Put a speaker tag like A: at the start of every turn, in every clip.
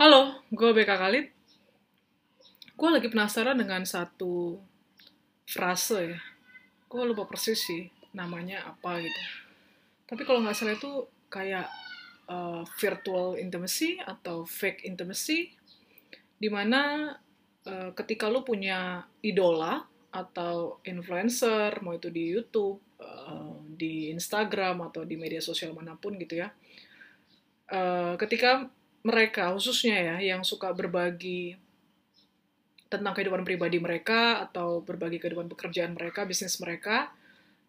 A: Halo, gue BK Khalid. Gue lagi penasaran dengan satu frase ya. Gue lupa persis sih namanya apa gitu. Tapi kalau nggak salah itu kayak uh, virtual intimacy atau fake intimacy, di mana uh, ketika lu punya idola atau influencer, mau itu di YouTube, uh, di Instagram atau di media sosial mana pun gitu ya, uh, ketika mereka khususnya ya yang suka berbagi tentang kehidupan pribadi mereka atau berbagi kehidupan pekerjaan mereka, bisnis mereka,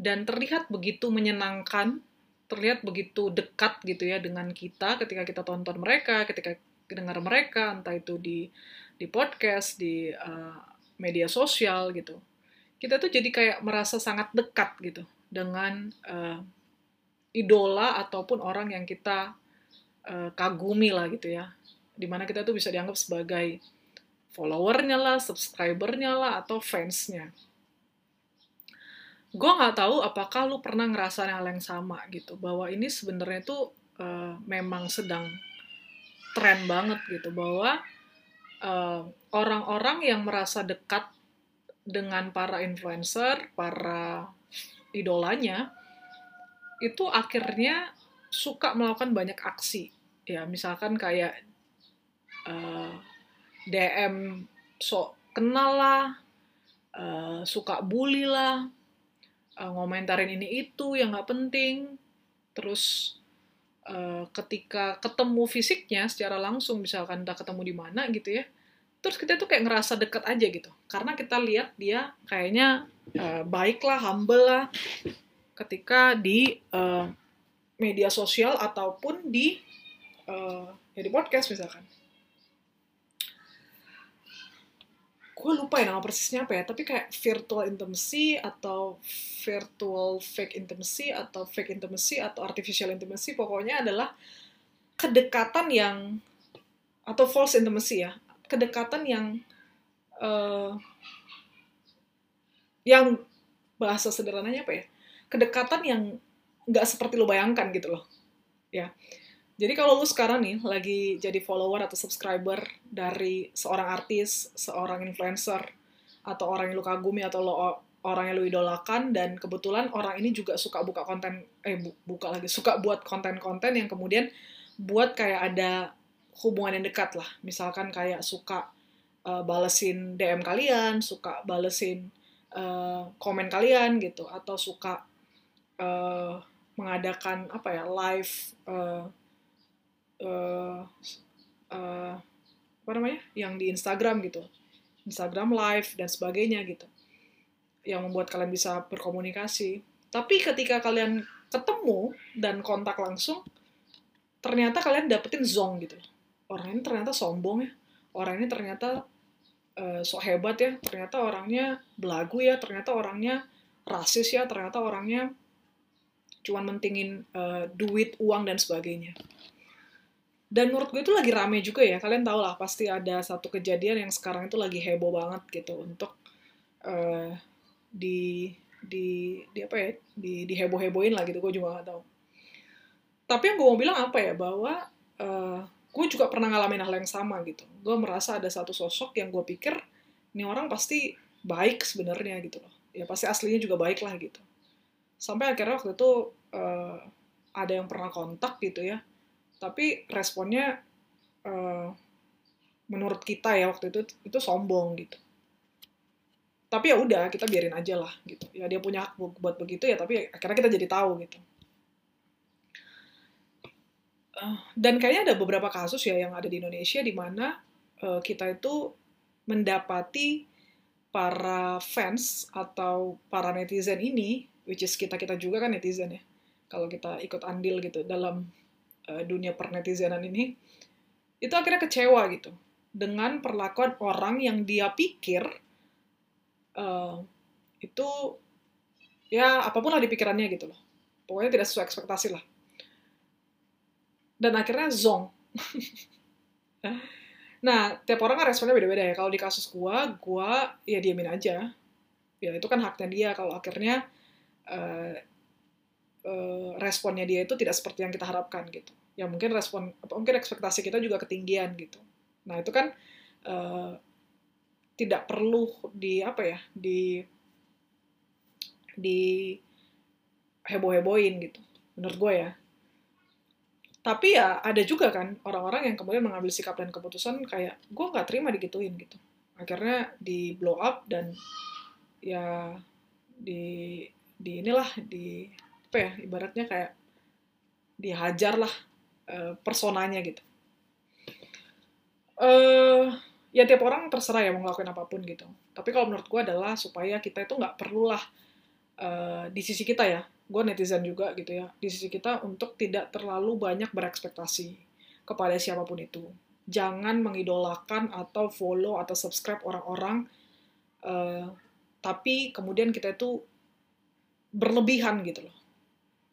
A: dan terlihat begitu menyenangkan, terlihat begitu dekat gitu ya dengan kita ketika kita tonton mereka, ketika dengar mereka, entah itu di di podcast, di uh, media sosial gitu. Kita tuh jadi kayak merasa sangat dekat gitu dengan uh, idola ataupun orang yang kita uh, kagumi lah gitu ya. Di mana kita tuh bisa dianggap sebagai followernya lah, subscribernya lah, atau fansnya. Gue nggak tahu apakah lu pernah ngerasain hal yang sama gitu, bahwa ini sebenarnya tuh uh, memang sedang tren banget gitu, bahwa orang-orang uh, yang merasa dekat dengan para influencer, para idolanya, itu akhirnya suka melakukan banyak aksi. Ya, misalkan kayak uh, DM sok kenal lah, uh, suka bully lah, uh, ngomentarin ini itu yang nggak penting, terus uh, ketika ketemu fisiknya secara langsung, misalkan udah ketemu di mana gitu ya, terus kita tuh kayak ngerasa deket aja gitu, karena kita lihat dia kayaknya uh, baik lah, humble lah, ketika di uh, media sosial ataupun di uh, ya di podcast misalkan. gue lupa ya nama persisnya apa ya, tapi kayak virtual intimacy atau virtual fake intimacy atau fake intimacy atau artificial intimacy, pokoknya adalah kedekatan yang atau false intimacy ya, kedekatan yang uh, yang bahasa sederhananya apa ya, kedekatan yang nggak seperti lo bayangkan gitu loh, ya. Jadi kalau lu sekarang nih lagi jadi follower atau subscriber dari seorang artis, seorang influencer, atau orang yang lu kagumi atau lo orang yang lu idolakan dan kebetulan orang ini juga suka buka konten eh bu, buka lagi suka buat konten-konten yang kemudian buat kayak ada hubungan yang dekat lah. Misalkan kayak suka uh, balesin DM kalian, suka balesin uh, komen kalian gitu atau suka uh, mengadakan apa ya live uh, uh, uh, apa namanya yang di Instagram gitu. Instagram live dan sebagainya gitu. Yang membuat kalian bisa berkomunikasi. Tapi ketika kalian ketemu dan kontak langsung ternyata kalian dapetin zong gitu. Orang ini ternyata sombong ya. Orang ini ternyata uh, sok hebat ya. Ternyata orangnya belagu ya. Ternyata orangnya rasis ya. Ternyata orangnya cuman mentingin uh, duit uang dan sebagainya. Dan menurut gue itu lagi rame juga ya. Kalian tau lah pasti ada satu kejadian yang sekarang itu lagi heboh banget gitu untuk uh, di di di apa ya di heboh hebohin lah gitu. Gue juga gak tahu. Tapi yang gue mau bilang apa ya? Bahwa uh, gue juga pernah ngalamin hal yang sama gitu. Gue merasa ada satu sosok yang gue pikir ini orang pasti baik sebenarnya gitu loh. Ya pasti aslinya juga baik lah gitu sampai akhirnya waktu itu uh, ada yang pernah kontak gitu ya. Tapi responnya uh, menurut kita ya waktu itu itu sombong gitu. Tapi ya udah kita biarin aja lah gitu. Ya dia punya hak buat begitu ya tapi akhirnya kita jadi tahu gitu. Uh, dan kayaknya ada beberapa kasus ya yang ada di Indonesia di mana uh, kita itu mendapati para fans atau para netizen ini which is kita kita juga kan netizen ya. Kalau kita ikut andil gitu dalam uh, dunia pernetizenan ini itu akhirnya kecewa gitu. Dengan perlakuan orang yang dia pikir uh, itu ya apa pun lah di pikirannya gitu loh. Pokoknya tidak sesuai ekspektasi lah. Dan akhirnya zong. Nah tiap orang kan responnya beda-beda ya. Kalau di kasus gua gua ya diamin aja. Ya itu kan haknya dia. Kalau akhirnya uh, responnya dia itu tidak seperti yang kita harapkan gitu. Ya mungkin respon mungkin ekspektasi kita juga ketinggian gitu. Nah itu kan uh, tidak perlu di apa ya di di heboh-hebohin gitu menurut gue ya. Tapi ya ada juga kan orang-orang yang kemudian mengambil sikap dan keputusan kayak gue nggak terima digituin gitu. Akhirnya di blow up dan ya di di inilah di apa ya ibaratnya kayak dihajar lah uh, personanya gitu. Uh, ya tiap orang terserah ya mau ngelakuin apa pun gitu. Tapi kalau menurut gue adalah supaya kita itu nggak perlulah uh, di sisi kita ya. Gue netizen juga gitu ya. Di sisi kita untuk tidak terlalu banyak berekspektasi kepada siapa pun itu. Jangan mengidolakan atau follow atau subscribe orang-orang uh, tapi kemudian kita itu berlebihan gitu loh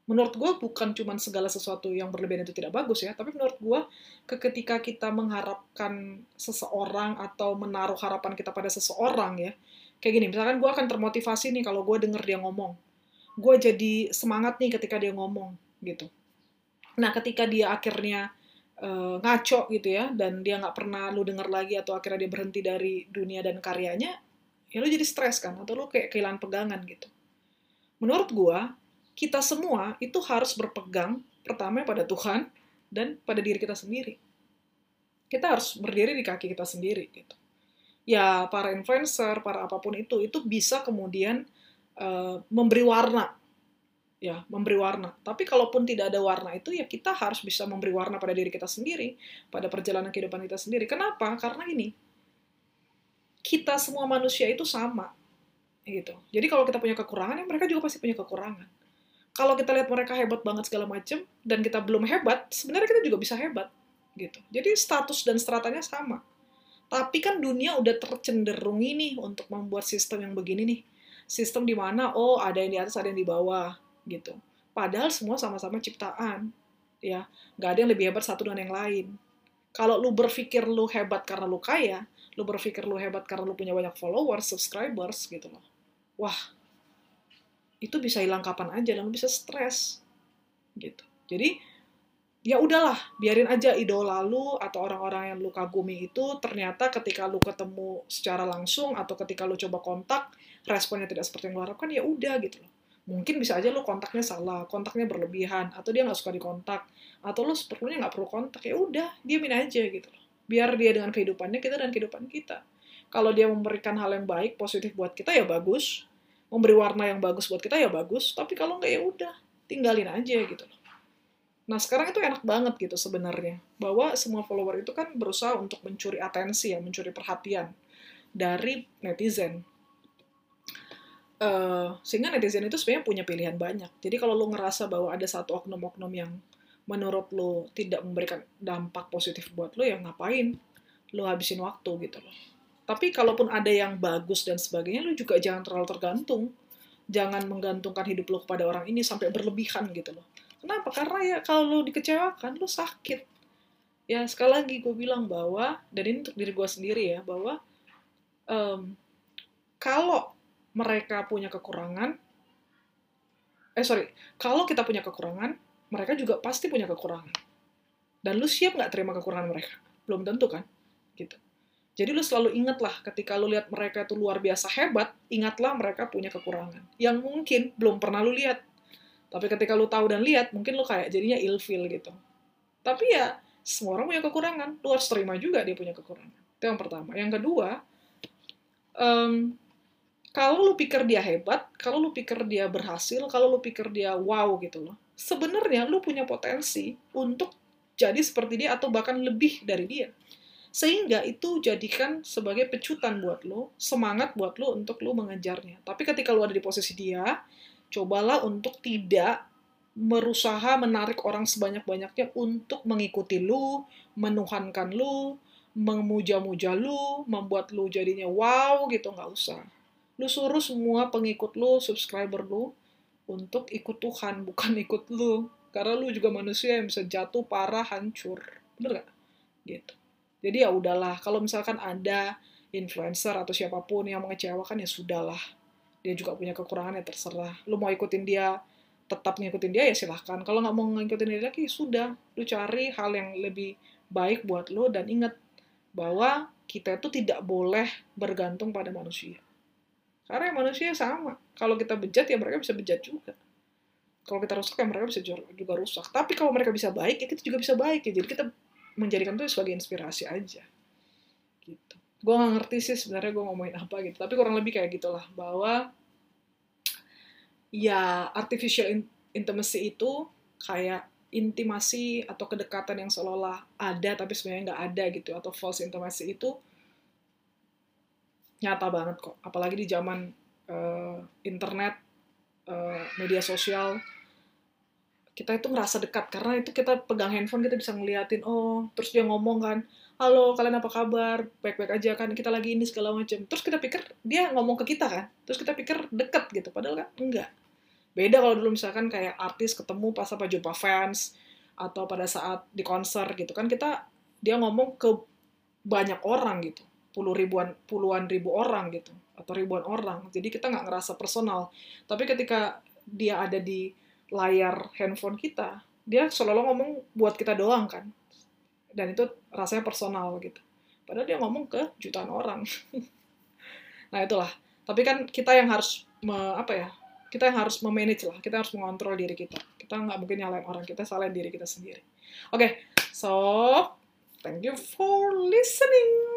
A: menurut gue bukan cuma segala sesuatu yang berlebihan itu tidak bagus ya, tapi menurut gue ketika kita mengharapkan seseorang atau menaruh harapan kita pada seseorang ya, kayak gini, misalkan gue akan termotivasi nih kalau gue denger dia ngomong, gue jadi semangat nih ketika dia ngomong gitu. Nah, ketika dia akhirnya uh, ngaco gitu ya, dan dia nggak pernah lu denger lagi atau akhirnya dia berhenti dari dunia dan karyanya, ya lu jadi stres kan, atau lu kayak kehilangan pegangan gitu. Menurut gue, kita semua itu harus berpegang pertama pada Tuhan dan pada diri kita sendiri. Kita harus berdiri di kaki kita sendiri gitu. Ya, para influencer, para apa pun itu, itu bisa kemudian uh, memberi warna ya memberi warna. Tapi kalaupun tidak ada warna itu ya kita harus bisa memberi warna pada diri kita sendiri, pada perjalanan kehidupan kita sendiri. Kenapa? Karena ini kita semua manusia itu sama gitu. Jadi kalau kita punya kekurangan, ya mereka juga pasti punya kekurangan. Kalau kita lihat mereka hebat banget segala macam dan kita belum hebat, sebenarnya kita juga bisa hebat gitu. Jadi status dan stratanya sama. Tapi kan dunia udah tercenderung ini untuk membuat sistem yang begini nih. Sistem di mana oh ada yang di atas, ada yang di bawah gitu. Padahal semua sama-sama ciptaan, ya. Nggak ada yang lebih hebat satu dengan yang lain. Kalau lu berpikir lu hebat karena lu kaya, lu berpikir lu hebat karena lu punya banyak followers, subscribers gitu loh. Wah, itu bisa hilang kapan aja dan lu bisa stres gitu. Jadi ya udahlah, biarin aja idola lu atau orang-orang yang lu kagumi itu ternyata ketika lu ketemu secara langsung atau ketika lu coba kontak responnya tidak seperti yang lu harapkan ya udah gitu loh mungkin bisa aja lo kontaknya salah, kontaknya berlebihan, atau dia nggak suka dikontak, atau lo sepertinya nggak perlu kontak, ya udah, diamin aja gitu loh. Biar dia dengan kehidupannya, kita dan kehidupan kita. Kalau dia memberikan hal yang baik, positif buat kita, ya bagus. Memberi warna yang bagus buat kita, ya bagus. Tapi kalau nggak, ya udah, tinggalin aja gitu loh. Nah, sekarang itu enak banget gitu sebenarnya. Bahwa semua follower itu kan berusaha untuk mencuri atensi ya, mencuri perhatian dari netizen Uh, sehingga netizen itu sebenarnya punya pilihan banyak. Jadi kalau lo ngerasa bahwa ada satu oknum-oknum yang menurut lo tidak memberikan dampak positif buat lo, ya ngapain lo habisin waktu gitu loh. Tapi kalaupun ada yang bagus dan sebagainya, lo juga jangan terlalu tergantung. Jangan menggantungkan hidup lo kepada orang ini sampai berlebihan gitu loh. Kenapa? Karena ya kalau lo dikecewakan, lo sakit. Ya sekali lagi gue bilang bahwa, dan ini untuk diri gue sendiri ya, bahwa um, kalau mereka punya kekurangan, eh sorry, kalau kita punya kekurangan, mereka juga pasti punya kekurangan. Dan lu siap nggak terima kekurangan mereka? Belum tentu kan? Gitu. Jadi lu selalu ingatlah ketika lu lihat mereka itu luar biasa hebat, ingatlah mereka punya kekurangan. Yang mungkin belum pernah lu lihat. Tapi ketika lu tahu dan lihat, mungkin lu kayak jadinya ilfil gitu. Tapi ya, semua orang punya kekurangan. Lu harus terima juga dia punya kekurangan. Itu yang pertama. Yang kedua, um, kalau lu pikir dia hebat, kalau lu pikir dia berhasil, kalau lu pikir dia wow gitu loh, sebenarnya lu punya potensi untuk jadi seperti dia atau bahkan lebih dari dia. Sehingga itu jadikan sebagai pecutan buat lo, semangat buat lo untuk lo mengejarnya. Tapi ketika lo ada di posisi dia, cobalah untuk tidak berusaha menarik orang sebanyak-banyaknya untuk mengikuti lu, menuhankan lu, memuja-muja lu, membuat lu jadinya wow gitu, nggak usah lu suruh semua pengikut lu, subscriber lu, untuk ikut Tuhan, bukan ikut lu. Karena lu juga manusia yang bisa jatuh parah, hancur. Bener gak? Gitu. Jadi ya udahlah, kalau misalkan ada influencer atau siapa pun yang mengecewakan ya sudahlah. Dia juga punya kekurangan ya terserah. Lu mau ikutin dia, tetap ngikutin dia ya silahkan. Kalau nggak mau ngikutin dia lagi, ya sudah. Lu cari hal yang lebih baik buat lu dan ingat bahwa kita itu tidak boleh bergantung pada manusia. Karena manusia sama. Kalau kita bejat, ya mereka bisa bejat juga. Kalau kita rusak, ya mereka bisa juga rusak. Tapi kalau mereka bisa baik, ya kita juga bisa baik. Ya. Jadi kita menjadikan itu sebagai inspirasi aja. Gitu. Gue gak ngerti sih sebenarnya gue ngomongin apa gitu. Tapi kurang lebih kayak gitulah. Bahwa ya artificial intimacy itu kayak intimasi atau kedekatan yang seolah-olah ada tapi sebenarnya nggak ada gitu atau false intimacy itu nyata banget kok apalagi di zaman uh, internet uh, media sosial kita itu ngerasa dekat karena itu kita pegang handphone kita bisa ngeliatin oh terus dia ngomong kan halo kalian apa kabar? Baik-baik aja kan kita lagi ini segala macam terus kita pikir dia ngomong ke kita kan terus kita pikir deket gitu padahal kan enggak. Beda kalau dulu misalkan kayak artis ketemu pas apa jumpa fans atau pada saat di konser gitu kan kita dia ngomong ke banyak orang gitu puluh ribuan puluhan ribu orang gitu atau ribuan orang. Jadi kita nggak ngerasa personal. Tapi ketika dia ada di layar handphone kita dia selalu ngomong buat kita doang kan dan itu rasanya personal gitu padahal dia ngomong ke jutaan orang nah itulah tapi kan kita yang harus me, apa ya kita yang harus memanage lah, kita harus mengontrol diri kita. Kita nggak mungkin nyalain orang, kita salahin diri kita sendiri. Oke, okay, so thank you for listening.